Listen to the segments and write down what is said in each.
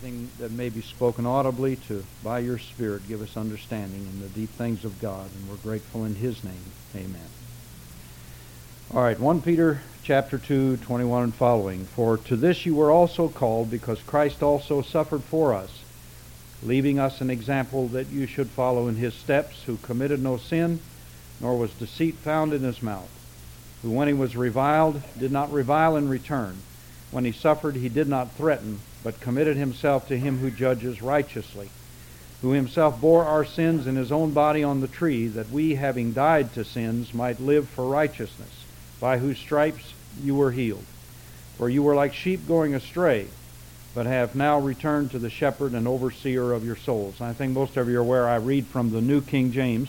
That may be spoken audibly to by your Spirit give us understanding in the deep things of God, and we're grateful in His name. Amen. All right, 1 Peter chapter 2, 21 and following. For to this you were also called, because Christ also suffered for us, leaving us an example that you should follow in his steps, who committed no sin, nor was deceit found in his mouth, who when he was reviled did not revile in return. When he suffered, he did not threaten but committed himself to him who judges righteously, who himself bore our sins in his own body on the tree, that we, having died to sins, might live for righteousness, by whose stripes you were healed. For you were like sheep going astray, but have now returned to the shepherd and overseer of your souls. I think most of you are aware I read from the New King James.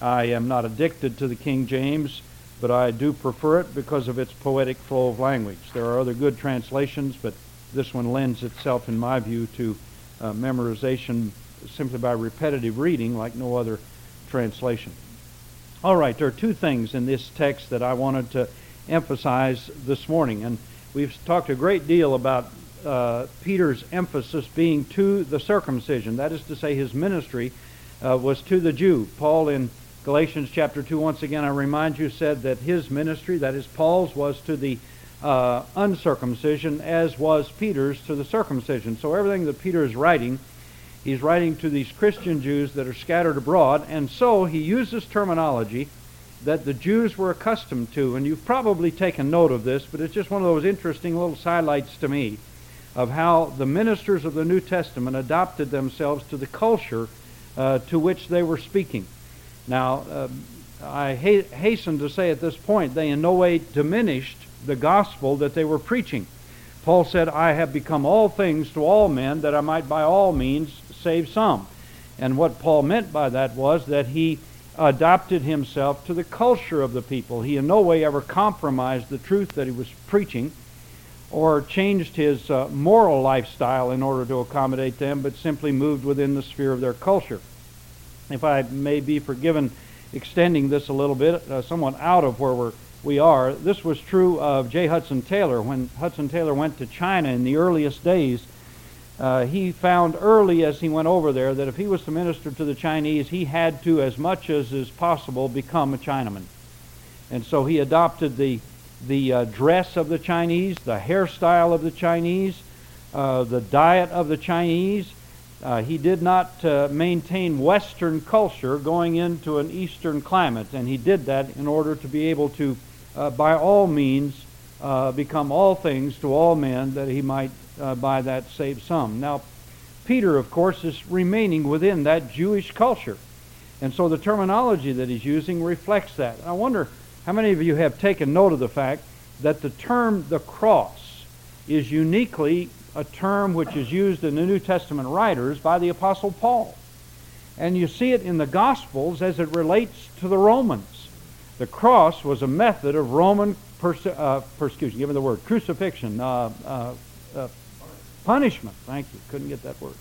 I am not addicted to the King James, but I do prefer it because of its poetic flow of language. There are other good translations, but this one lends itself, in my view, to uh, memorization simply by repetitive reading like no other translation. All right, there are two things in this text that I wanted to emphasize this morning. And we've talked a great deal about uh, Peter's emphasis being to the circumcision. That is to say, his ministry uh, was to the Jew. Paul in Galatians chapter 2, once again, I remind you, said that his ministry, that is Paul's, was to the uh, uncircumcision as was Peter's to the circumcision. So everything that Peter is writing, he's writing to these Christian Jews that are scattered abroad, and so he uses terminology that the Jews were accustomed to. And you've probably taken note of this, but it's just one of those interesting little sidelights to me of how the ministers of the New Testament adopted themselves to the culture uh, to which they were speaking. Now, uh, I ha- hasten to say at this point, they in no way diminished the gospel that they were preaching. Paul said, I have become all things to all men that I might by all means save some. And what Paul meant by that was that he adopted himself to the culture of the people. He in no way ever compromised the truth that he was preaching or changed his uh, moral lifestyle in order to accommodate them, but simply moved within the sphere of their culture. If I may be forgiven extending this a little bit, uh, somewhat out of where we're we are. This was true of J. Hudson Taylor. When Hudson Taylor went to China in the earliest days, uh, he found early as he went over there that if he was to minister to the Chinese, he had to, as much as is possible, become a Chinaman. And so he adopted the, the uh, dress of the Chinese, the hairstyle of the Chinese, uh, the diet of the Chinese. Uh, he did not uh, maintain Western culture going into an Eastern climate, and he did that in order to be able to uh, by all means uh, become all things to all men, that he might uh, by that save some. Now, Peter, of course, is remaining within that Jewish culture. And so the terminology that he's using reflects that. I wonder how many of you have taken note of the fact that the term the cross is uniquely a term which is used in the New Testament writers by the Apostle Paul. And you see it in the Gospels as it relates to the Romans. The cross was a method of Roman, perse- uh, excuse me, give me the word, crucifixion, uh, uh, uh, punishment. Thank you. Couldn't get that word.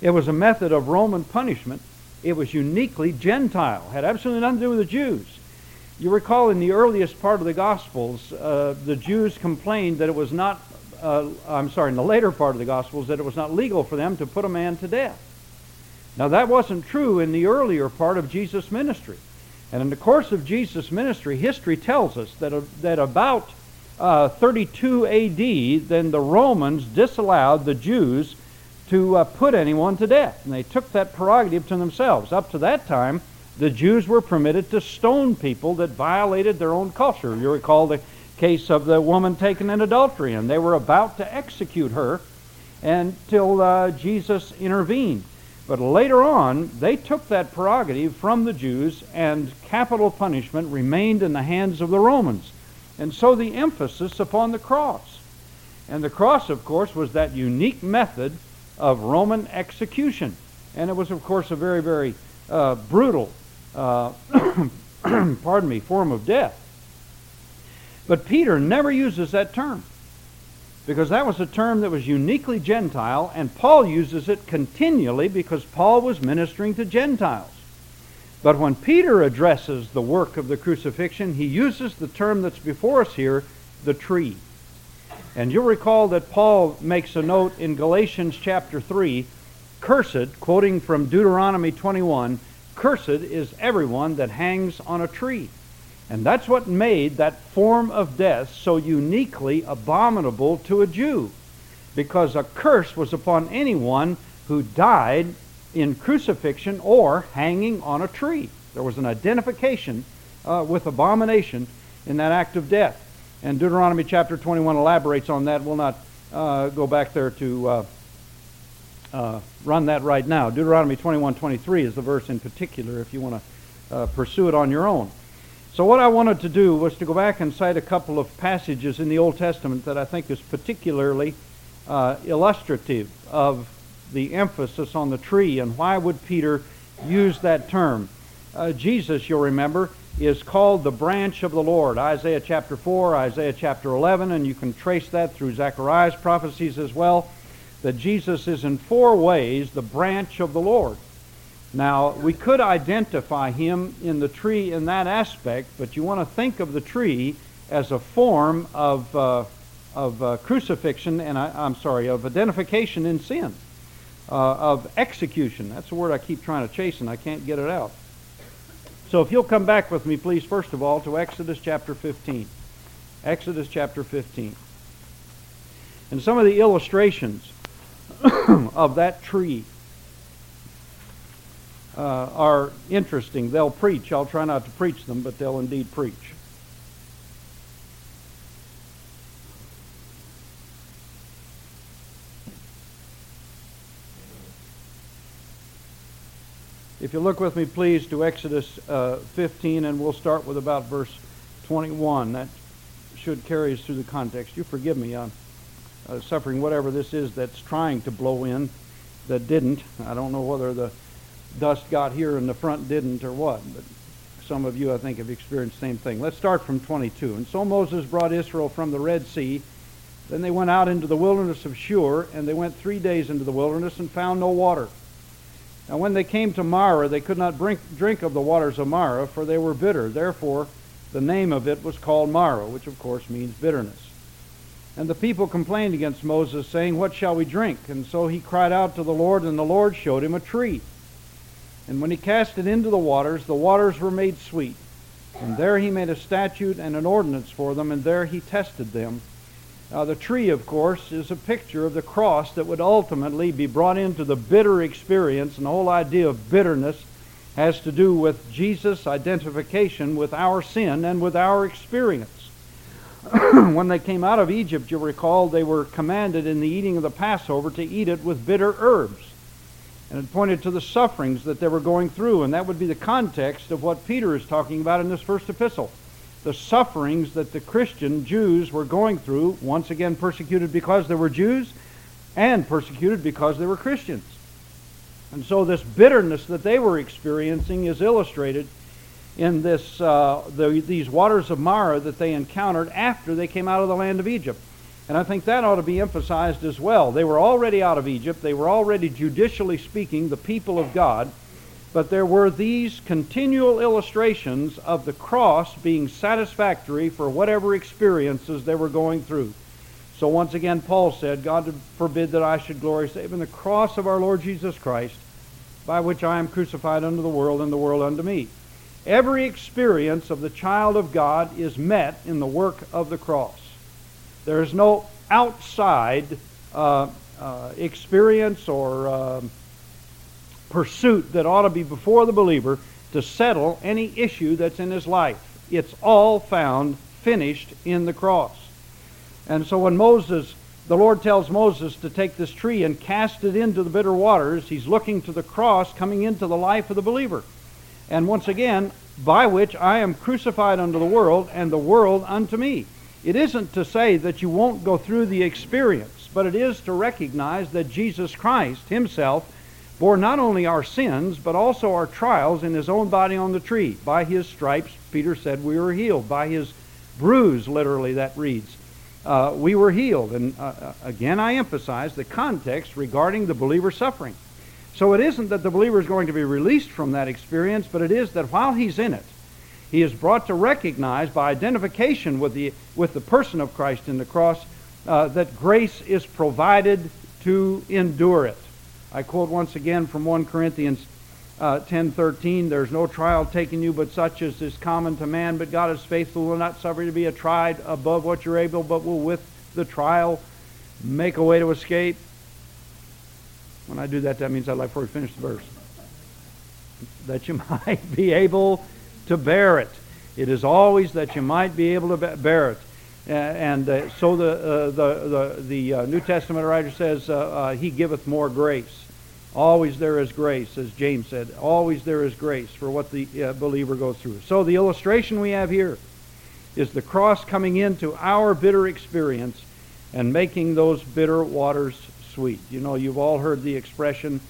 It was a method of Roman punishment. It was uniquely Gentile, had absolutely nothing to do with the Jews. You recall in the earliest part of the Gospels, uh, the Jews complained that it was not, uh, I'm sorry, in the later part of the Gospels, that it was not legal for them to put a man to death. Now, that wasn't true in the earlier part of Jesus' ministry. And in the course of Jesus' ministry, history tells us that, uh, that about uh, 32 AD, then the Romans disallowed the Jews to uh, put anyone to death. And they took that prerogative to themselves. Up to that time, the Jews were permitted to stone people that violated their own culture. You recall the case of the woman taken in adultery, and they were about to execute her until uh, Jesus intervened. But later on, they took that prerogative from the Jews, and capital punishment remained in the hands of the Romans. And so the emphasis upon the cross. And the cross, of course, was that unique method of Roman execution. And it was, of course, a very, very uh, brutal, uh, pardon me, form of death. But Peter never uses that term because that was a term that was uniquely Gentile, and Paul uses it continually because Paul was ministering to Gentiles. But when Peter addresses the work of the crucifixion, he uses the term that's before us here, the tree. And you'll recall that Paul makes a note in Galatians chapter 3 Cursed, quoting from Deuteronomy 21, cursed is everyone that hangs on a tree. And that's what made that form of death so uniquely abominable to a Jew. Because a curse was upon anyone who died in crucifixion or hanging on a tree. There was an identification uh, with abomination in that act of death. And Deuteronomy chapter 21 elaborates on that. We'll not uh, go back there to uh, uh run that right now. Deuteronomy 21 23 is the verse in particular if you want to uh, pursue it on your own. So, what I wanted to do was to go back and cite a couple of passages in the Old Testament that I think is particularly uh, illustrative of the emphasis on the tree and why would Peter use that term. Uh, Jesus, you'll remember, is called the branch of the Lord. Isaiah chapter 4, Isaiah chapter 11, and you can trace that through Zechariah's prophecies as well, that Jesus is in four ways the branch of the Lord. Now, we could identify him in the tree in that aspect, but you want to think of the tree as a form of, uh, of uh, crucifixion, and I, am sorry, of identification in sin, uh, of execution. That's the word I keep trying to chase, and I can't get it out. So if you'll come back with me, please, first of all, to Exodus chapter 15. Exodus chapter 15. And some of the illustrations of that tree uh, are interesting. They'll preach. I'll try not to preach them, but they'll indeed preach. If you look with me, please, to Exodus uh, 15, and we'll start with about verse 21. That should carry us through the context. You forgive me. I'm uh, suffering whatever this is that's trying to blow in that didn't. I don't know whether the dust got here and the front didn't or what. But some of you, I think, have experienced the same thing. Let's start from 22. And so Moses brought Israel from the Red Sea. Then they went out into the wilderness of Shur, and they went three days into the wilderness and found no water. Now when they came to Marah, they could not drink, drink of the waters of Marah, for they were bitter. Therefore, the name of it was called Marah, which of course means bitterness. And the people complained against Moses, saying, What shall we drink? And so he cried out to the Lord, and the Lord showed him a tree. And when he cast it into the waters, the waters were made sweet. And there he made a statute and an ordinance for them, and there he tested them. Now, the tree, of course, is a picture of the cross that would ultimately be brought into the bitter experience, and the whole idea of bitterness has to do with Jesus' identification with our sin and with our experience. when they came out of Egypt, you recall, they were commanded in the eating of the Passover to eat it with bitter herbs and it pointed to the sufferings that they were going through, and that would be the context of what Peter is talking about in this first epistle. The sufferings that the Christian Jews were going through, once again persecuted because they were Jews, and persecuted because they were Christians. And so this bitterness that they were experiencing is illustrated in this, uh, the, these waters of Marah that they encountered after they came out of the land of Egypt. And I think that ought to be emphasized as well. They were already out of Egypt. They were already, judicially speaking, the people of God. But there were these continual illustrations of the cross being satisfactory for whatever experiences they were going through. So once again, Paul said, God forbid that I should glory save in the cross of our Lord Jesus Christ, by which I am crucified unto the world and the world unto me. Every experience of the child of God is met in the work of the cross. There is no outside uh, uh, experience or uh, pursuit that ought to be before the believer to settle any issue that's in his life. It's all found finished in the cross. And so when Moses, the Lord tells Moses to take this tree and cast it into the bitter waters, he's looking to the cross coming into the life of the believer. And once again, by which I am crucified unto the world, and the world unto me. It isn't to say that you won't go through the experience, but it is to recognize that Jesus Christ himself bore not only our sins, but also our trials in his own body on the tree. By his stripes, Peter said, we were healed. By his bruise, literally, that reads, uh, we were healed. And uh, uh again, I emphasize the context regarding the believer's suffering. So it isn't that the believer is going to be released from that experience, but it is that while he's in it, he is brought to recognize by identification with the, with the person of Christ in the cross uh, that grace is provided to endure it. I quote once again from 1 Corinthians uh, 10:13. There's no trial taking you but such as is common to man, but God is faithful, will not suffer you to be a tried above what you're able, but will with the trial make a way to escape. When I do that, that means I'd like for to finish the verse. That you might be able to bear it. It is always that you might be able to bear it. And uh, so the, uh, the, the, the uh, New Testament writer says, uh, uh, He giveth more grace. Always there is grace, as James said. Always there is grace for what the believer goes through. So the illustration we have here is the cross coming into our bitter experience and making those bitter waters sweet. You know, you've all heard the expression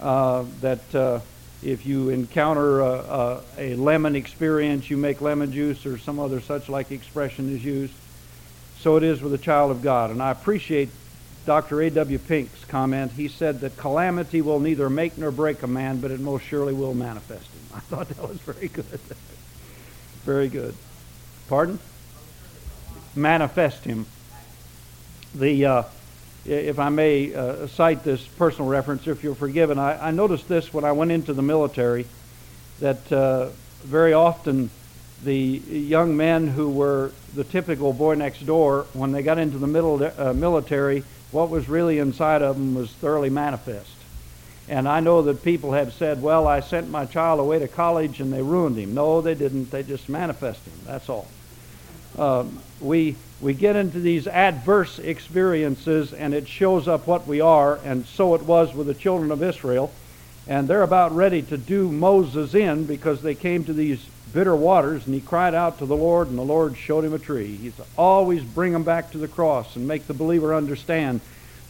that if you encounter a, a, a, lemon experience, you make lemon juice, or some other such like expression is used. So it is with a child of God. And I appreciate Dr. A.W. Pink's comment. He said that calamity will neither make nor break a man, but it most surely will manifest him. I thought that was very good. very good. Pardon? Manifest him. The, uh, if I may uh, cite this personal reference, if you're forgiven, I, I, noticed this when I went into the military, that uh, very often the young men who were the typical boy next door, when they got into the middle, uh, military, what was really inside of them was thoroughly manifest. And I know that people have said, well, I sent my child away to college and they ruined him. No, they didn't. They just manifested him. That's all. Um, we, we get into these adverse experiences and it shows up what we are, and so it was with the children of Israel. And they're about ready to do Moses in because they came to these bitter waters, and he cried out to the Lord, and the Lord showed him a tree. He's always bring them back to the cross and make the believer understand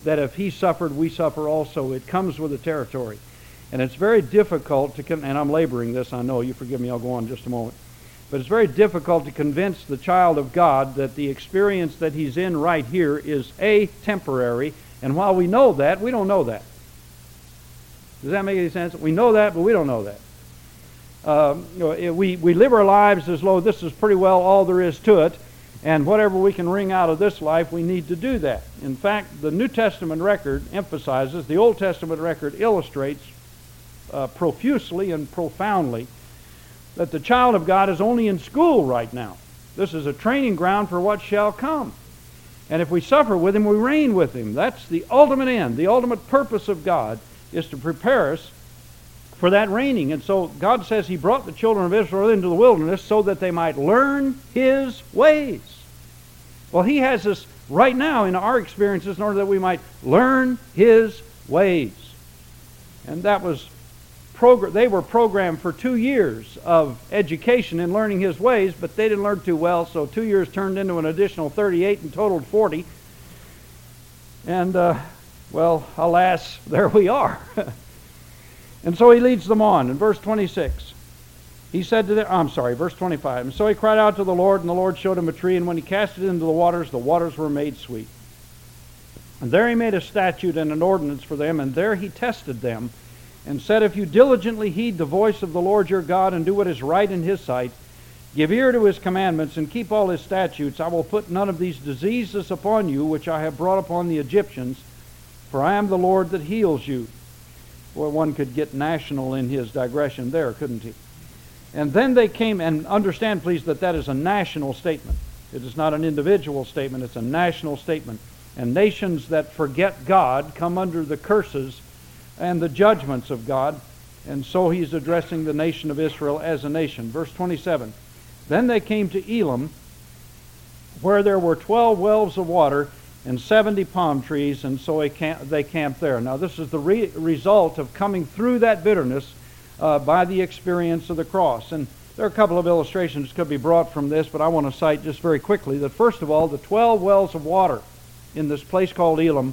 that if he suffered, we suffer also. It comes with the territory. And it's very difficult to, and I'm laboring this, I know, you forgive me, I'll go on just a moment. But it's very difficult to convince the child of God that the experience that he's in right here is A, temporary, and while we know that, we don't know that. Does that make any sense? We know that, but we don't know that. Um, you know, we, we live our lives as though this is pretty well all there is to it, and whatever we can wring out of this life, we need to do that. In fact, the New Testament record emphasizes, the Old Testament record illustrates uh, profusely and profoundly that the child of God is only in school right now. This is a training ground for what shall come. And if we suffer with him, we reign with him. That's the ultimate end. The ultimate purpose of God is to prepare us for that reigning. And so God says He brought the children of Israel into the wilderness so that they might learn His ways. Well, He has us right now in our experiences in order that we might learn His ways. And that was program. They were programmed for two years of education in learning His ways, but they didn't learn too well. So two years turned into an additional 38 and totaled 40. And uh, well, alas, there we are. And so he leads them on. In verse 26, he said to them, I'm sorry, verse 25. And so he cried out to the Lord, and the Lord showed him a tree, and when he cast it into the waters, the waters were made sweet. And there he made a statute and an ordinance for them, and there he tested them, and said, If you diligently heed the voice of the Lord your God, and do what is right in his sight, give ear to his commandments, and keep all his statutes, I will put none of these diseases upon you, which I have brought upon the Egyptians, for I am the Lord that heals you. Well, one could get national in his digression there, couldn't he? And then they came, and understand, please, that that is a national statement. It is not an individual statement, it's a national statement. And nations that forget God come under the curses and the judgments of God. And so he's addressing the nation of Israel as a nation. Verse 27 Then they came to Elim, where there were twelve wells of water and 70 palm trees, and so they camped there. Now, this is the re- result of coming through that bitterness uh, by the experience of the cross. And there are a couple of illustrations that could be brought from this, but I want to cite just very quickly that, first of all, the 12 wells of water in this place called Elim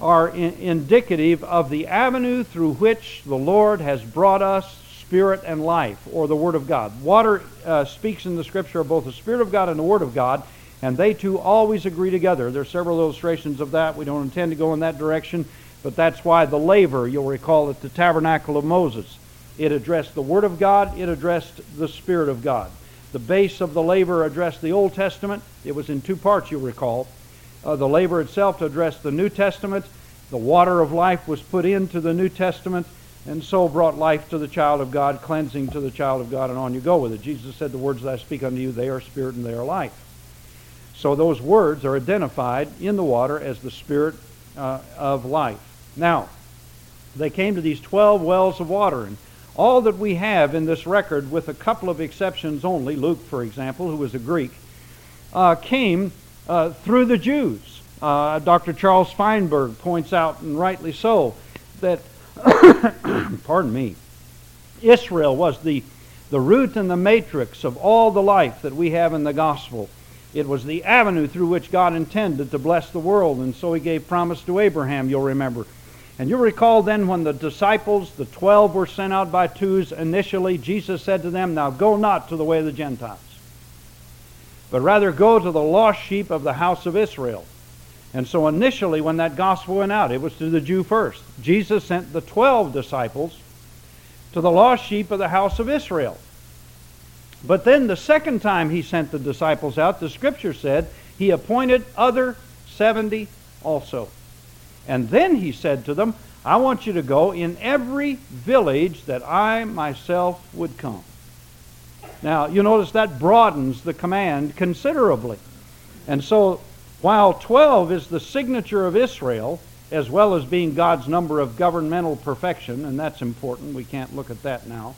are in- indicative of the avenue through which the Lord has brought us spirit and life, or the Word of God. Water uh, speaks in the Scripture of both the Spirit of God and the Word of God, and they two always agree together. There are several illustrations of that. We don't intend to go in that direction, but that's why the laver, you'll recall, at the tabernacle of Moses. It addressed the Word of God, it addressed the Spirit of God. The base of the laver addressed the Old Testament. It was in two parts, you'll recall. Uh, the laver itself to address the New Testament. The water of life was put into the New Testament and so brought life to the child of God, cleansing to the child of God, and on you go with it. Jesus said, The words that I speak unto you, they are spirit and they are life. So those words are identified in the water as the spirit uh, of life. Now, they came to these 12 wells of water, and all that we have in this record, with a couple of exceptions only, Luke, for example, who was a Greek, uh, came uh, through the Jews. Uh, Dr. Charles Feinberg points out, and rightly so, that pardon me, Israel was the, the root and the matrix of all the life that we have in the gospel. It was the avenue through which God intended to bless the world, and so he gave promise to Abraham, you'll remember. And you'll recall then when the disciples, the twelve, were sent out by twos initially, Jesus said to them, Now go not to the way of the Gentiles, but rather go to the lost sheep of the house of Israel. And so initially, when that gospel went out, it was to the Jew first. Jesus sent the 12 disciples to the lost sheep of the house of Israel. But then the second time he sent the disciples out, the scripture said, he appointed other 70 also. And then he said to them, I want you to go in every village that I myself would come. Now, you notice that broadens the command considerably. And so while 12 is the signature of Israel, as well as being God's number of governmental perfection, and that's important, we can't look at that now.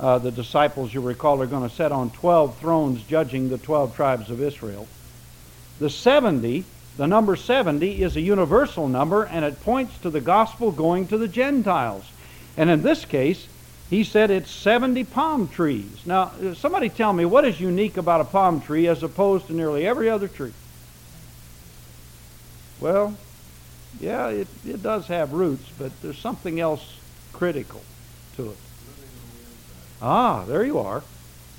Uh, the disciples, you recall, are going to sit on 12 thrones judging the 12 tribes of Israel. The 70, the number 70, is a universal number, and it points to the gospel going to the Gentiles. And in this case, he said it's 70 palm trees. Now, somebody tell me what is unique about a palm tree as opposed to nearly every other tree? Well, yeah, it, it does have roots, but there's something else critical to it. Ah, there you are.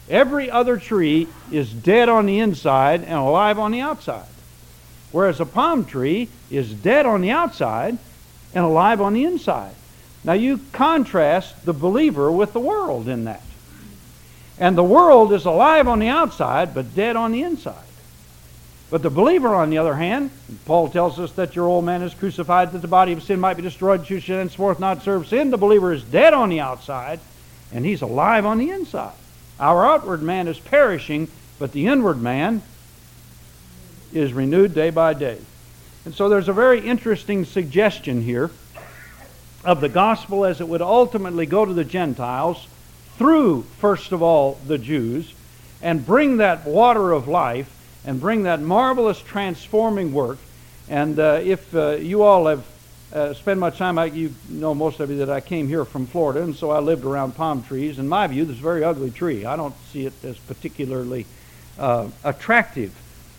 Every other tree is dead on the inside and alive on the outside. Whereas a palm tree is dead on the outside and alive on the inside. Now you contrast the believer with the world in that. And the world is alive on the outside but dead on the inside. But the believer, on the other hand, Paul tells us that your old man is crucified that the body of sin might be destroyed, you should henceforth not serve sin. The believer is dead on the outside, and he's alive on the inside. Our outward man is perishing, but the inward man is renewed day by day. And so there's a very interesting suggestion here of the gospel as it would ultimately go to the Gentiles through, first of all, the Jews, and bring that water of life and bring that marvelous transforming work. And uh, if uh, you all have uh, spent much time, I, you know most of you that I came here from Florida, and so I lived around palm trees. In my view, this is a very ugly tree. I don't see it as particularly uh, attractive.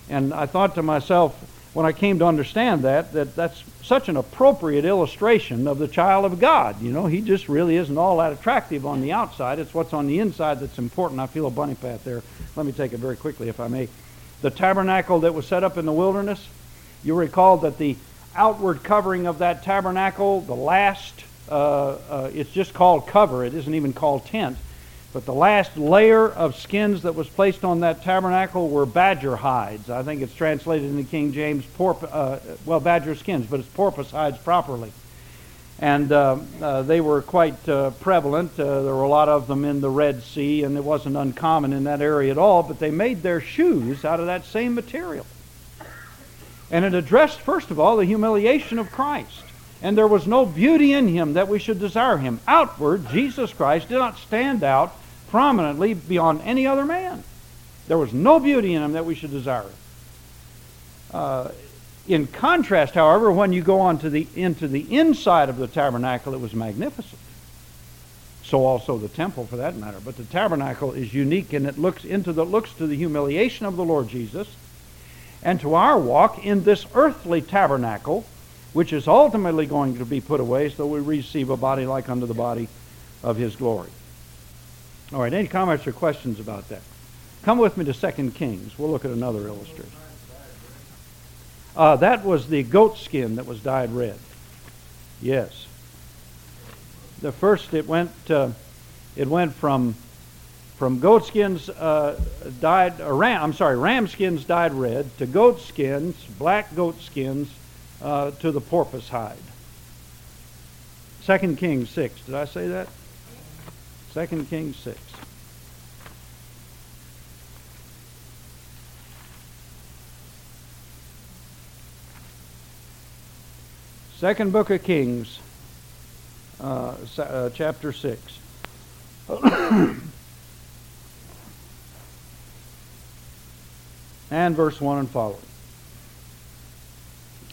And I thought to myself, when I came to understand that, that that's such an appropriate illustration of the child of God. You know, he just really isn't all that attractive on the outside. It's what's on the inside that's important. I feel a bunny pat there. Let me take it very quickly, if I may the tabernacle that was set up in the wilderness. You recall that the outward covering of that tabernacle, the last, uh, uh, it's just called cover, it isn't even called tent. But the last layer of skins that was placed on that tabernacle were badger hides. I think it's translated in the King James, porp- uh, well, badger skins, but it's porpoise hides properly and uh, uh, they were quite uh, prevalent. Uh, there were a lot of them in the Red Sea, and it wasn't uncommon in that area at all. But they made their shoes out of that same material. And it addressed, first of all, the humiliation of Christ. And there was no beauty in him that we should desire him. Outward, Jesus Christ did not stand out prominently beyond any other man. There was no beauty in him that we should desire. Uh, in contrast, however, when you go on to the, into the inside of the tabernacle, it was magnificent. So also the temple, for that matter. But the tabernacle is unique, and it looks into the looks to the humiliation of the Lord Jesus, and to our walk in this earthly tabernacle, which is ultimately going to be put away, so we receive a body like unto the body of His glory. All right. Any comments or questions about that? Come with me to 2 Kings. We'll look at another illustration. Uh, that was the goat skin that was dyed red. Yes. The first it went uh, it went from from goatskins uh, dyed, uh, ram, I'm sorry, ram skins dyed red to goat skins, black goat skins, uh, to the porpoise hide. Second Kings 6. Did I say that? Second Kings 6. Second book of Kings, uh, uh, chapter 6. and verse 1 and following.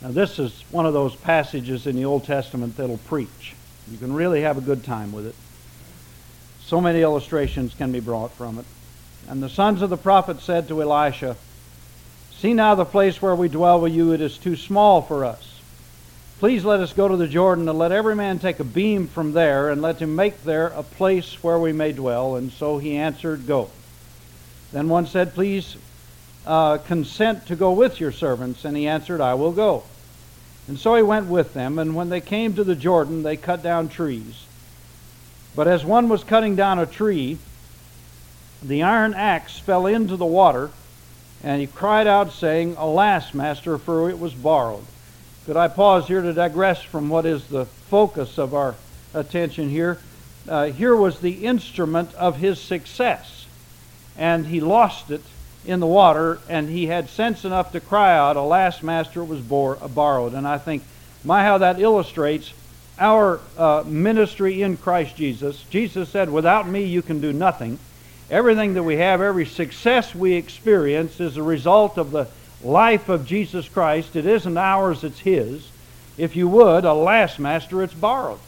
Now, this is one of those passages in the Old Testament that'll preach. You can really have a good time with it. So many illustrations can be brought from it. And the sons of the prophet said to Elisha, See now the place where we dwell with you, it is too small for us. Please let us go to the Jordan, and let every man take a beam from there, and let him make there a place where we may dwell. And so he answered, Go. Then one said, Please uh, consent to go with your servants? And he answered, I will go. And so he went with them, and when they came to the Jordan, they cut down trees. But as one was cutting down a tree, the iron axe fell into the water, and he cried out, saying, Alas, master, for it was borrowed. Could I pause here to digress from what is the focus of our attention here? Uh, here was the instrument of his success, and he lost it in the water, and he had sense enough to cry out, Alas, Master, it was bore, uh, borrowed. And I think, my, how that illustrates our uh, ministry in Christ Jesus. Jesus said, Without me, you can do nothing. Everything that we have, every success we experience, is a result of the life of Jesus Christ. It isn't ours, it's His. If you would, alas, Master, it's borrowed.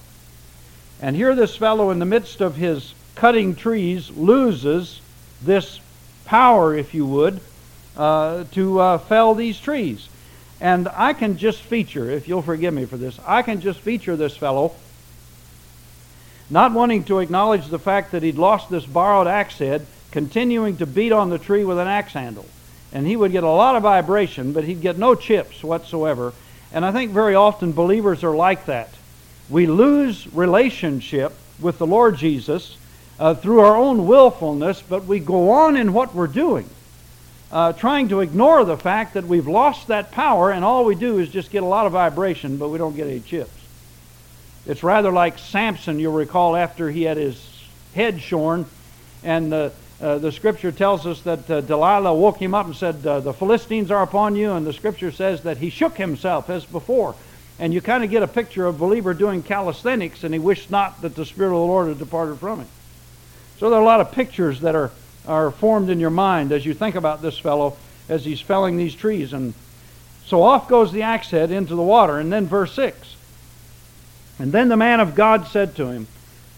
And here, this fellow, in the midst of his cutting trees, loses this power, if you would, uh, to uh, fell these trees. And I can just feature, if you'll forgive me for this, I can just feature this fellow not wanting to acknowledge the fact that he'd lost this borrowed axe head, continuing to beat on the tree with an axe handle. And he would get a lot of vibration, but he'd get no chips whatsoever. And I think very often believers are like that. We lose relationship with the Lord Jesus uh, through our own willfulness, but we go on in what we're doing, uh, trying to ignore the fact that we've lost that power, and all we do is just get a lot of vibration, but we don't get any chips. It's rather like Samson, you'll recall, after he had his head shorn, and uh, the scripture tells us that uh, Delilah woke him up and said, uh, The Philistines are upon you, and the scripture says that he shook himself as before. And you kind of get a picture of a believer doing calisthenics, and he wished not that the Spirit of the Lord had departed from him. So there are a lot of pictures that are, are formed in your mind as you think about this fellow as he's felling these trees. And so off goes the axe head into the water. And then verse 6. And then the man of God said to him,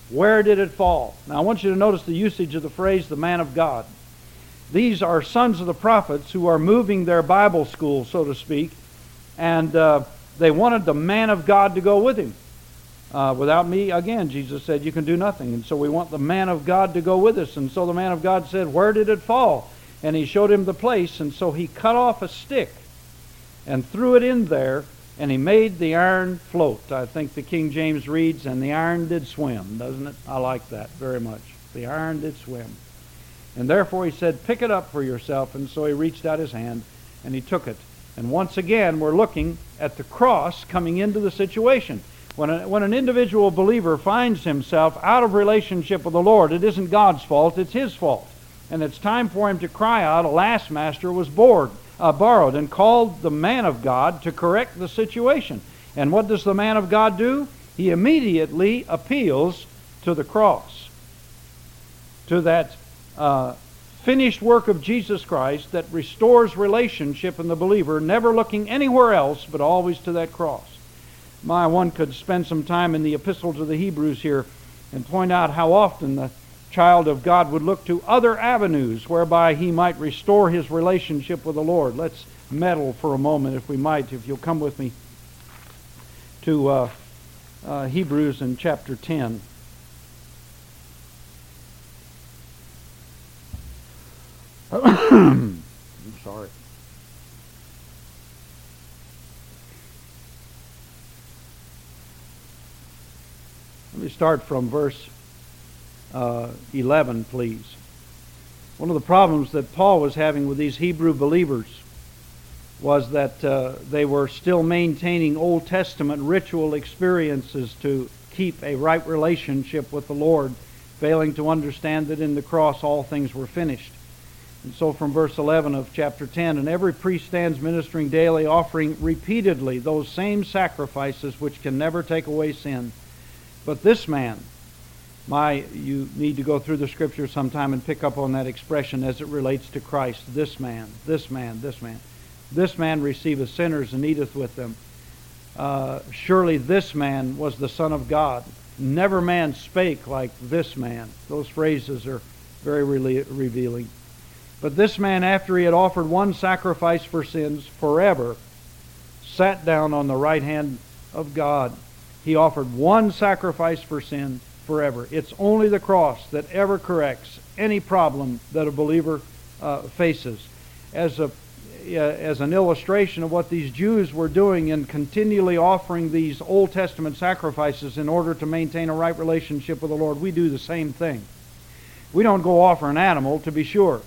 Where did it fall? Now I want you to notice the usage of the phrase, the man of God. These are sons of the prophets who are moving their Bible school, so to speak, and uh, they wanted the man of God to go with him. Uh, without me, again, Jesus said, you can do nothing. And so we want the man of God to go with us. And so the man of God said, Where did it fall? And he showed him the place. And so he cut off a stick and threw it in there, and he made the iron float. I think the King James reads, And the iron did swim, doesn't it? I like that very much. The iron did swim. And therefore he said, Pick it up for yourself. And so he reached out his hand and he took it. And once again, we're looking at the cross coming into the situation. When, a, when an individual believer finds himself out of relationship with the Lord, it isn't God's fault, it's his fault. And it's time for him to cry out, Alas, Master was bored, uh, borrowed, and called the man of God to correct the situation. And what does the man of God do? He immediately appeals to the cross, to that uh, finished work of Jesus Christ that restores relationship in the believer, never looking anywhere else but always to that cross my, one could spend some time in the epistle to the Hebrews here and point out how often the child of God would look to other avenues whereby he might restore his relationship with the Lord. Let's meddle for a moment, if we might, if you'll come with me to uh, uh, Hebrews in chapter 10. I'm sorry. Me start from verse uh, 11, please. One of the problems that Paul was having with these Hebrew believers was that uh, they were still maintaining Old Testament ritual experiences to keep a right relationship with the Lord, failing to understand that in the cross all things were finished. And so from verse 11 of chapter 10, and every priest stands ministering daily, offering repeatedly those same sacrifices which can never take away sin. But this man, my, you need to go through the scripture sometime and pick up on that expression as it relates to Christ. This man, this man, this man. This man receiveth sinners and eateth with them. Uh, surely this man was the Son of God. Never man spake like this man. Those phrases are very re- revealing. But this man, after he had offered one sacrifice for sins forever, sat down on the right hand of God. He offered one sacrifice for sin forever. It's only the cross that ever corrects any problem that a believer uh, faces. As a uh, as an illustration of what these Jews were doing in continually offering these Old Testament sacrifices in order to maintain a right relationship with the Lord, we do the same thing. We don't go offer an animal, to be sure,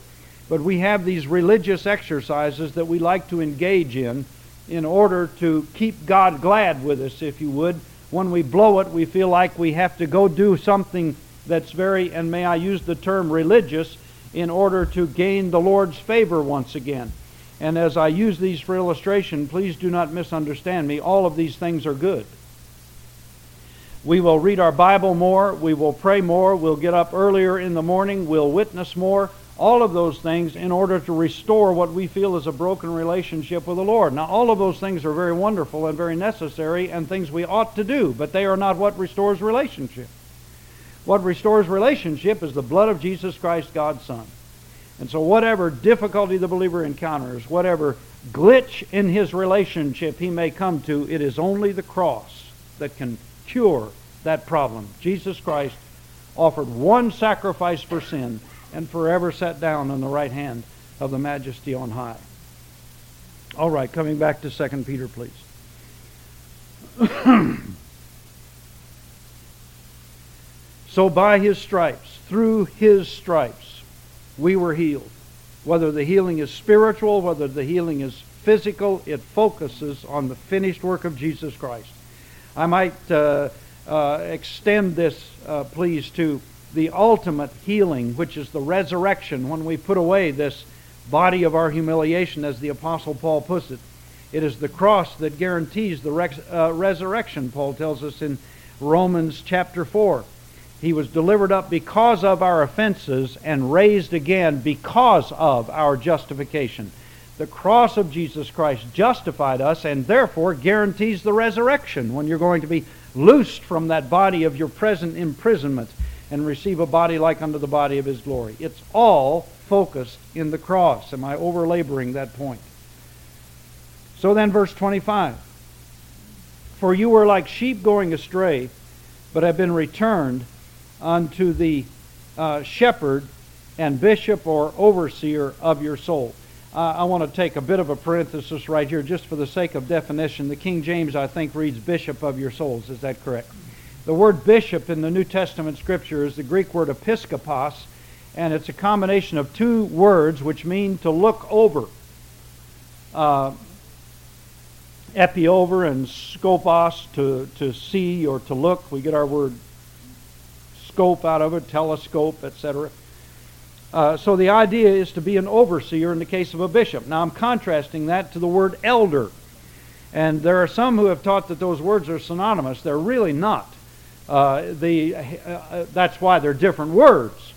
but we have these religious exercises that we like to engage in in order to keep God glad with us, if you would. When we blow it, we feel like we have to go do something that's very, and may I use the term religious, in order to gain the Lord's favor once again. And as I use these for illustration, please do not misunderstand me. All of these things are good. We will read our Bible more. We will pray more. We'll get up earlier in the morning. We'll witness more. All of those things in order to restore what we feel is a broken relationship with the Lord. Now, all of those things are very wonderful and very necessary and things we ought to do, but they are not what restores relationship. What restores relationship is the blood of Jesus Christ, God's Son. And so, whatever difficulty the believer encounters, whatever glitch in his relationship he may come to, it is only the cross that can cure that problem. Jesus Christ offered one sacrifice for sin and forever sat down on the right hand of the majesty on high. All right, coming back to 2 Peter, please. so by his stripes, through his stripes, we were healed. Whether the healing is spiritual, whether the healing is physical, it focuses on the finished work of Jesus Christ. I might uh, uh, extend this, uh, please, to the ultimate healing, which is the resurrection, when we put away this body of our humiliation, as the Apostle Paul puts it. It is the cross that guarantees the res- uh, resurrection, Paul tells us in Romans chapter 4. He was delivered up because of our offenses and raised again because of our justification. The cross of Jesus Christ justified us and therefore guarantees the resurrection when you're going to be loosed from that body of your present imprisonment and receive a body like unto the body of his glory. It's all focused in the cross. Am I overlaboring that point? So then, verse 25 For you were like sheep going astray, but have been returned unto the uh, shepherd and bishop or overseer of your soul. Uh, I want to take a bit of a parenthesis right here just for the sake of definition. The King James, I think, reads bishop of your souls. Is that correct? The word bishop in the New Testament scripture is the Greek word episkopos, and it's a combination of two words which mean to look over. Uh, epi over and scopos, to, to see or to look. We get our word scope out of it, telescope, etc. Uh, so the idea is to be an overseer in the case of a bishop. Now I'm contrasting that to the word elder. And there are some who have taught that those words are synonymous. They're really not. Uh, the, uh, that's why they're different words.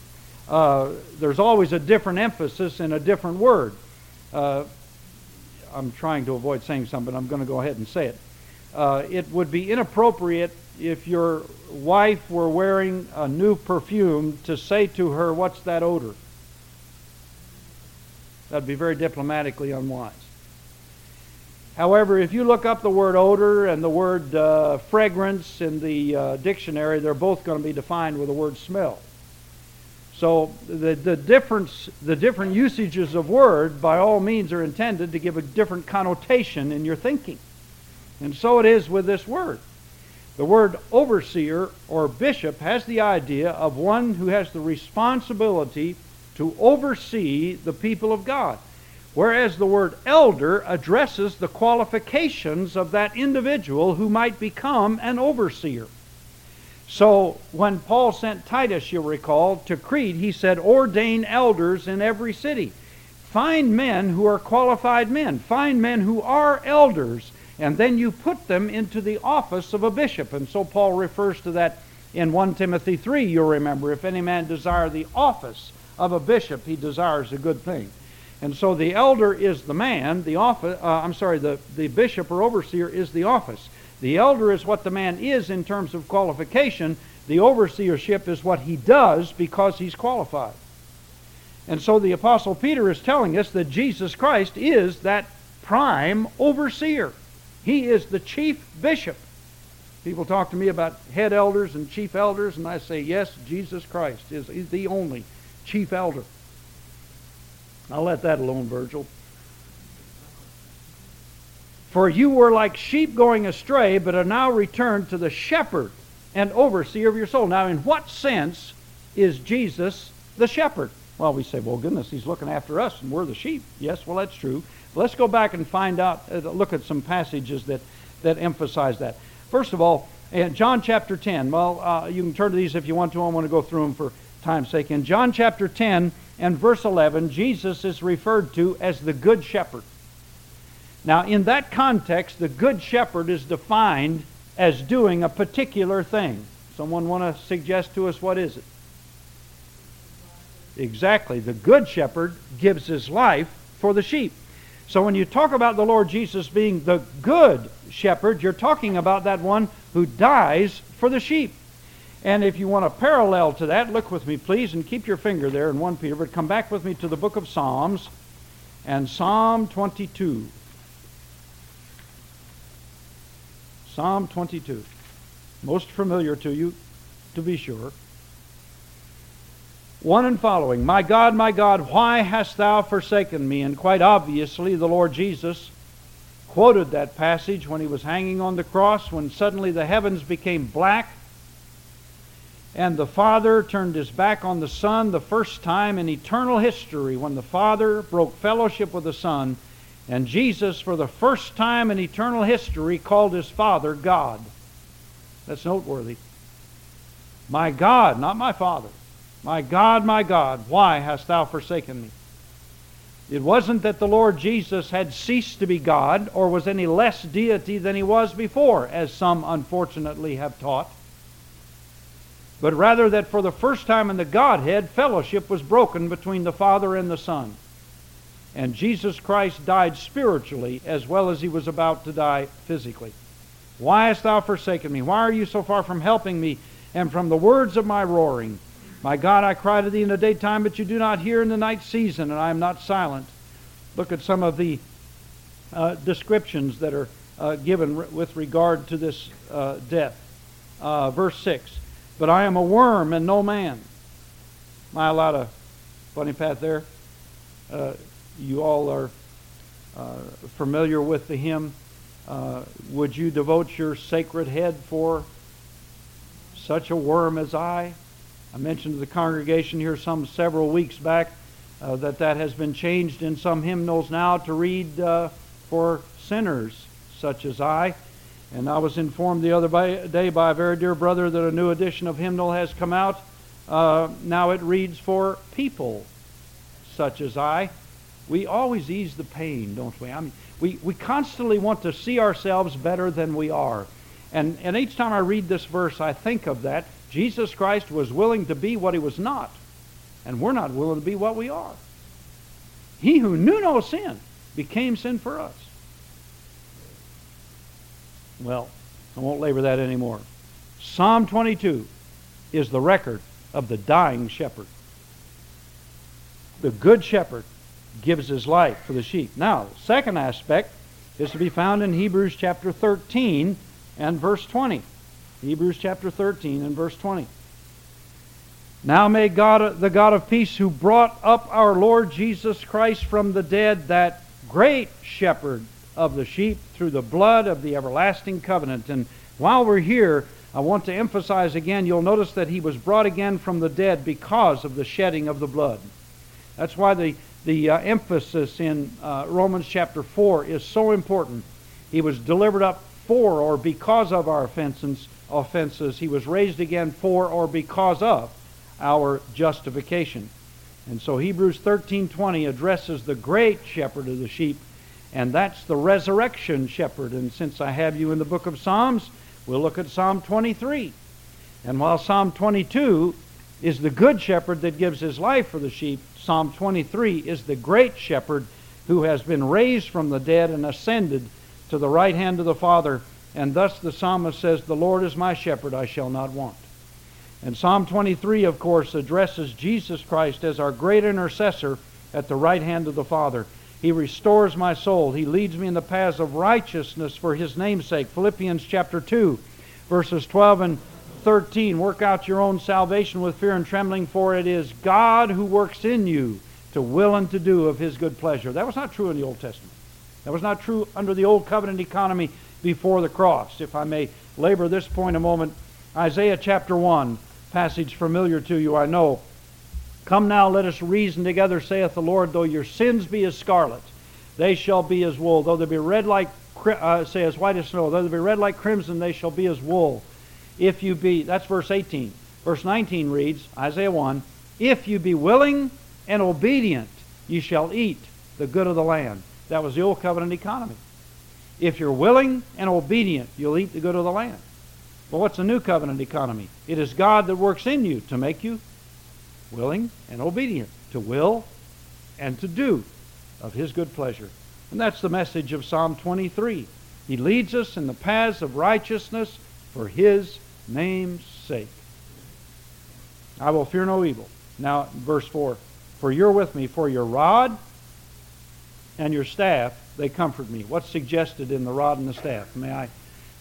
Uh, there's always a different emphasis in a different word. Uh, I'm trying to avoid saying something, but I'm going to go ahead and say it. Uh, it would be inappropriate if your wife were wearing a new perfume to say to her, What's that odor? That'd be very diplomatically unwise. However, if you look up the word odor and the word uh, fragrance in the uh, dictionary, they're both going to be defined with the word smell. So the, the difference, the different usages of word, by all means, are intended to give a different connotation in your thinking. And so it is with this word. The word overseer or bishop has the idea of one who has the responsibility to oversee the people of God. Whereas the word elder addresses the qualifications of that individual who might become an overseer. So when Paul sent Titus, you'll recall, to Crete, he said, Ordain elders in every city. Find men who are qualified men. Find men who are elders. And then you put them into the office of a bishop. And so Paul refers to that in 1 Timothy 3, you'll remember. If any man desire the office of a bishop, he desires a good thing. And so the elder is the man, the office, uh, I'm sorry, the, the bishop or overseer is the office. The elder is what the man is in terms of qualification. The overseership is what he does because he's qualified. And so the Apostle Peter is telling us that Jesus Christ is that prime overseer. He is the chief bishop. People talk to me about head elders and chief elders, and I say, yes, Jesus Christ is the only chief elder. I'll let that alone, Virgil. For you were like sheep going astray, but are now returned to the shepherd and overseer of your soul. Now, in what sense is Jesus the shepherd? Well, we say, well, goodness, he's looking after us and we're the sheep. Yes, well, that's true. But let's go back and find out, uh, look at some passages that, that emphasize that. First of all, in John chapter 10, well, uh, you can turn to these if you want to. I want to go through them for time's sake. In John chapter 10 and verse 11, Jesus is referred to as the Good Shepherd. Now, in that context, the Good Shepherd is defined as doing a particular thing. Someone want to suggest to us what is it? Exactly. The Good Shepherd gives his life for the sheep. So when you talk about the Lord Jesus being the Good Shepherd, you're talking about that one who dies for the sheep. And if you want a parallel to that, look with me, please, and keep your finger there in 1 Peter, but come back with me to the book of Psalms and Psalm 22. Psalm 22. Most familiar to you, to be sure. 1 and following My God, my God, why hast thou forsaken me? And quite obviously, the Lord Jesus quoted that passage when he was hanging on the cross, when suddenly the heavens became black and the Father turned his back on the Son the first time in eternal history when the Father broke fellowship with the Son, and Jesus, for the first time in eternal history, called his Father God. That's noteworthy. My God, not my Father. My God, my God, why hast thou forsaken me? It wasn't that the Lord Jesus had ceased to be God or was any less deity than he was before, as some unfortunately have taught but rather that for the first time in the Godhead, fellowship was broken between the Father and the Son. And Jesus Christ died spiritually as well as he was about to die physically. Why hast thou forsaken me? Why are you so far from helping me and from the words of my roaring? My God, I cry to thee in the daytime, but you do not hear in the night season, and I am not silent. Look at some of the uh, descriptions that are uh, given with regard to this uh, death. Uh, verse 6 but I am a worm and no man. Am I allowed a funny pat there? Uh, you all are uh, familiar with the hymn, uh, Would you devote your sacred head for such a worm as I? I mentioned to the congregation here some several weeks back uh, that that has been changed in some hymnals now to read uh, for sinners such as I. And I was informed the other day by a very dear brother that a new edition of hymnal has come out. Uh, now it reads for people such as I. We always ease the pain, don't we? I mean, we, we constantly want to see ourselves better than we are. And, and each time I read this verse, I think of that. Jesus Christ was willing to be what he was not, and we're not willing to be what we are. He who knew no sin became sin for us. Well, I won't labor that anymore. Psalm 22 is the record of the dying shepherd. The good shepherd gives his life for the sheep. Now, second aspect is to be found in Hebrews chapter 13 and verse 20. Hebrews chapter 13 and verse 20. Now may God, the God of peace, who brought up our Lord Jesus Christ from the dead, that great shepherd of the sheep through the blood of the everlasting covenant. And while we're here, I want to emphasize again, you'll notice that he was brought again from the dead because of the shedding of the blood. That's why the, the uh, emphasis in uh, Romans chapter 4 is so important. He was delivered up for or because of our offenses, offenses. He was raised again for or because of our justification. And so Hebrews 13:20 addresses the great shepherd of the sheep, and that's the resurrection shepherd. And since I have you in the book of Psalms, we'll look at Psalm 23. And while Psalm 22 is the good shepherd that gives his life for the sheep, Psalm 23 is the great shepherd who has been raised from the dead and ascended to the right hand of the Father. And thus the psalmist says, The Lord is my shepherd, I shall not want. And Psalm 23, of course, addresses Jesus Christ as our great intercessor at the right hand of the Father. He restores my soul. He leads me in the paths of righteousness for his namesake. Philippians chapter 2, verses 12 and 13. Work out your own salvation with fear and trembling, for it is God who works in you to will and to do of his good pleasure. That was not true in the Old Testament. That was not true under the Old Covenant economy before the cross. If I may labor this point a moment, Isaiah chapter 1, passage familiar to you, I know. Come now, let us reason together, saith the Lord. Though your sins be as scarlet, they shall be as wool. Though they be red like, uh, say, as white as snow, though they be red like crimson, they shall be as wool. If you be, that's verse 18. Verse 19 reads, Isaiah 1, If you be willing and obedient, you shall eat the good of the land. That was the old covenant economy. If you're willing and obedient, you'll eat the good of the land. But what's the new covenant economy? It is God that works in you to make you willing and obedient, to will and to do of his good pleasure. And that's the message of Psalm 23. He leads us in the paths of righteousness for his name's sake. I will fear no evil. Now, verse 4 For you're with me, for your rod and your staff, they comfort me. What's suggested in the rod and the staff? May I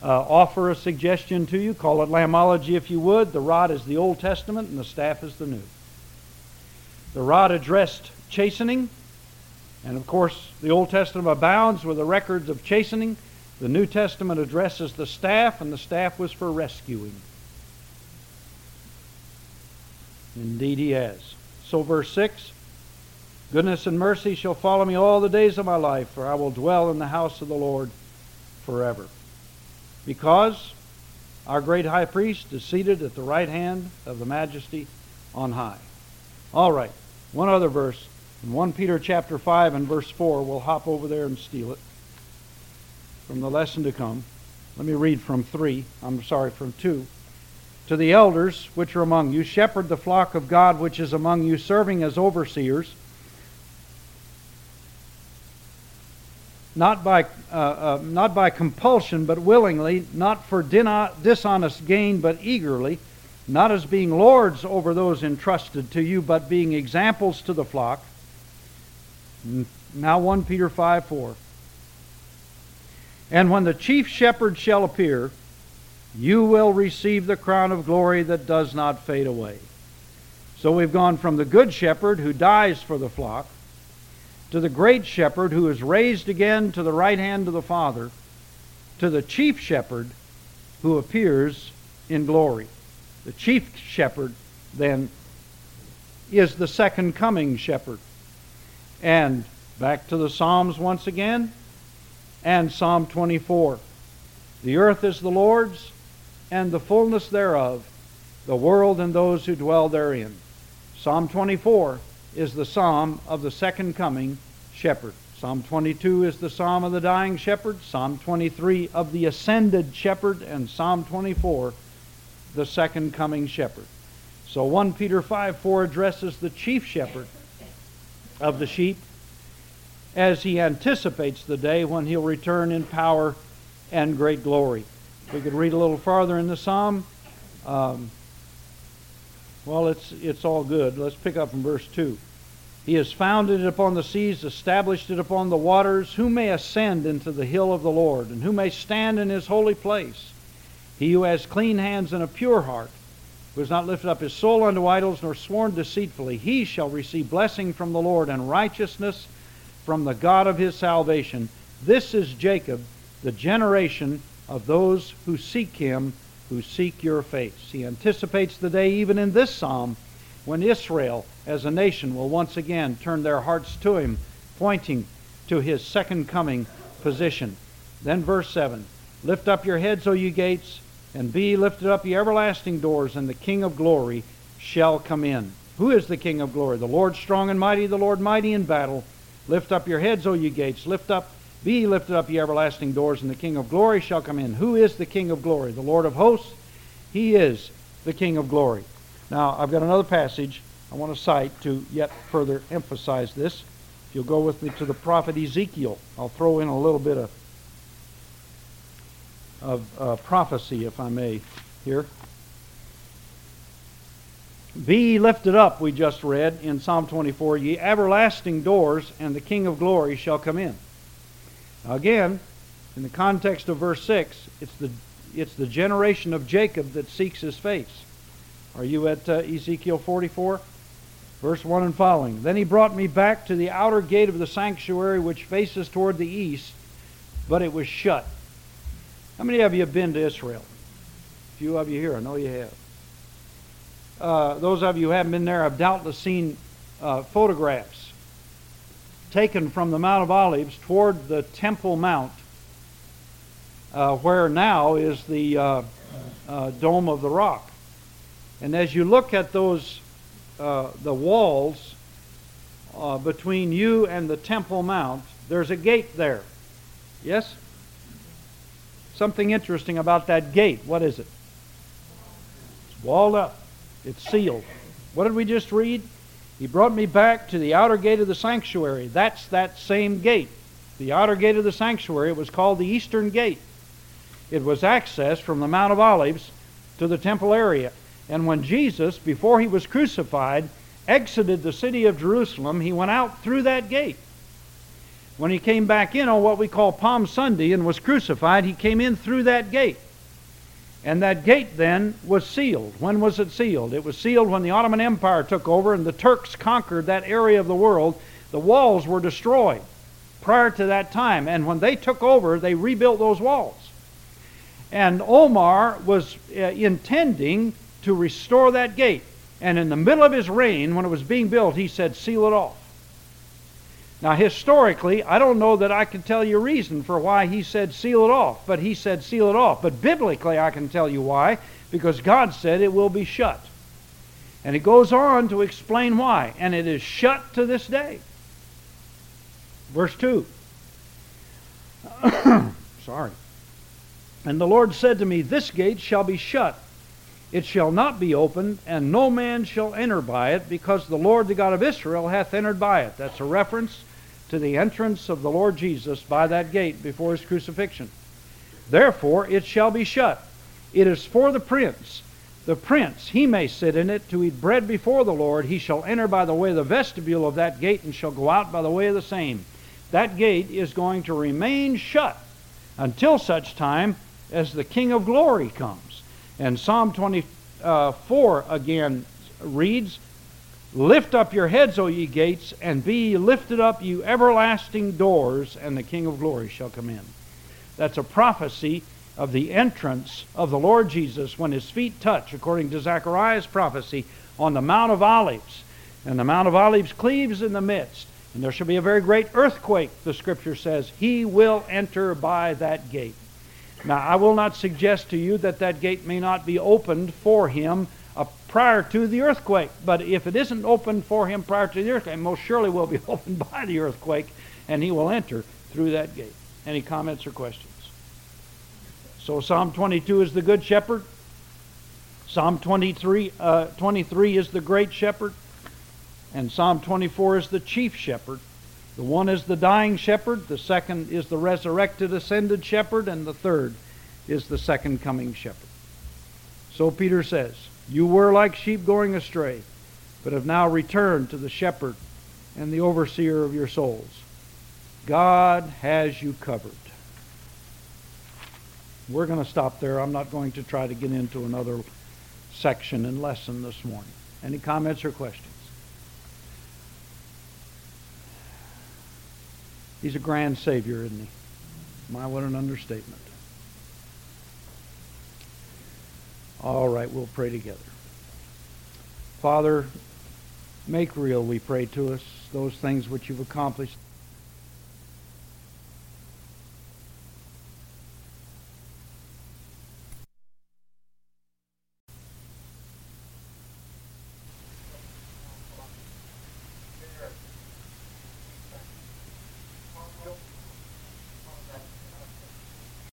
uh, offer a suggestion to you? Call it lamology if you would. The rod is the Old Testament and the staff is the New. The rod addressed chastening, and of course, the Old Testament abounds with the records of chastening. The New Testament addresses the staff, and the staff was for rescuing. Indeed, he has. So, verse 6 Goodness and mercy shall follow me all the days of my life, for I will dwell in the house of the Lord forever. Because our great high priest is seated at the right hand of the majesty on high. All right, one other verse. In 1 Peter chapter 5 and verse 4, we'll hop over there and steal it from the lesson to come. Let me read from 3. I'm sorry, from 2. To the elders which are among you, shepherd the flock of God which is among you, serving as overseers not by, uh, uh, not by compulsion, but willingly, not for dishonest gain, but eagerly, not as being lords over those entrusted to you, but being examples to the flock. Now 1 Peter 5 4. And when the chief shepherd shall appear, you will receive the crown of glory that does not fade away. So we've gone from the good shepherd who dies for the flock to the great shepherd who is raised again to the right hand of the Father, to the chief shepherd who appears in glory. The chief shepherd, then, is the second coming shepherd. And back to the Psalms once again, and Psalm 24. The earth is the Lord's, and the fullness thereof, the world and those who dwell therein. Psalm 24 is the psalm of the second coming shepherd. Psalm 22 is the psalm of the dying shepherd, Psalm 23 of the ascended shepherd, and Psalm 24 the second coming shepherd. So 1 Peter 5 4 addresses the chief shepherd of the sheep as he anticipates the day when he'll return in power and great glory. We could read a little farther in the psalm. Um, well, it's, it's all good. Let's pick up from verse 2. He has founded it upon the seas, established it upon the waters. Who may ascend into the hill of the Lord, and who may stand in his holy place? He who has clean hands and a pure heart, who has not lifted up his soul unto idols, nor sworn deceitfully, he shall receive blessing from the Lord and righteousness from the God of his salvation. This is Jacob, the generation of those who seek him, who seek your face. He anticipates the day, even in this psalm, when Israel as a nation will once again turn their hearts to him, pointing to his second coming position. Then verse 7 Lift up your heads, O ye gates, and be lifted up, ye everlasting doors, and the King of glory shall come in. Who is the King of glory? The Lord strong and mighty, the Lord mighty in battle. Lift up your heads, O ye gates. Lift up, be lifted up, ye everlasting doors, and the King of glory shall come in. Who is the King of glory? The Lord of hosts. He is the King of glory. Now, I've got another passage I want to cite to yet further emphasize this. If you'll go with me to the prophet Ezekiel, I'll throw in a little bit of, of uh, prophecy, if I may, here. Be lifted up, we just read in Psalm 24, ye everlasting doors, and the King of glory shall come in. Now again, in the context of verse 6, it's the, it's the generation of Jacob that seeks his face. Are you at uh, Ezekiel 44? Verse 1 and following. Then he brought me back to the outer gate of the sanctuary which faces toward the east, but it was shut. How many of you have been to Israel? A few of you here, I know you have. Uh, those of you who haven't been there have doubtless seen uh, photographs taken from the Mount of Olives toward the Temple Mount, uh, where now is the uh, uh, Dome of the Rock. And as you look at those, uh, the walls between you and the Temple Mount, there's a gate there. Yes? Something interesting about that gate. What is it? It's walled up. It's sealed. What did we just read? He brought me back to the outer gate of the sanctuary. That's that same gate. The outer gate of the sanctuary it was called the Eastern Gate. It was access from the Mount of Olives to the temple area. And when Jesus, before he was crucified, exited the city of Jerusalem, he went out through that gate. When he came back in on what we call Palm Sunday and was crucified, he came in through that gate. And that gate then was sealed. When was it sealed? It was sealed when the Ottoman Empire took over and the Turks conquered that area of the world. The walls were destroyed prior to that time. And when they took over, they rebuilt those walls. And Omar was uh, intending to restore that gate. And in the middle of his reign, when it was being built, he said, Seal it off. Now, historically, I don't know that I can tell you a reason for why he said seal it off, but he said seal it off. But biblically, I can tell you why, because God said it will be shut. And it goes on to explain why, and it is shut to this day. Verse 2. Sorry. And the Lord said to me, This gate shall be shut it shall not be opened, and no man shall enter by it, because the Lord the God of Israel hath entered by it. That's a reference to the entrance of the Lord Jesus by that gate before his crucifixion. Therefore it shall be shut. It is for the prince. The prince, he may sit in it to eat bread before the Lord. He shall enter by the way of the vestibule of that gate, and shall go out by the way of the same. That gate is going to remain shut until such time as the King of glory comes. And Psalm 24 uh, again reads, Lift up your heads, O ye gates, and be lifted up, you everlasting doors, and the King of glory shall come in. That's a prophecy of the entrance of the Lord Jesus when his feet touch, according to Zechariah's prophecy, on the Mount of Olives. And the Mount of Olives cleaves in the midst. And there shall be a very great earthquake, the scripture says. He will enter by that gate. Now, I will not suggest to you that that gate may not be opened for him uh, prior to the earthquake. But if it isn't open for him prior to the earthquake, most surely will be opened by the earthquake, and he will enter through that gate. Any comments or questions? So Psalm 22 is the good shepherd. Psalm 23, uh, 23 is the great shepherd. And Psalm 24 is the chief shepherd. The one is the dying shepherd, the second is the resurrected, ascended shepherd, and the third is the second coming shepherd. So Peter says, You were like sheep going astray, but have now returned to the shepherd and the overseer of your souls. God has you covered. We're going to stop there. I'm not going to try to get into another section and lesson this morning. Any comments or questions? He's a grand Savior, isn't he? My, what an understatement. All right, we'll pray together. Father, Make real, we pray to us, those things which you've accomplished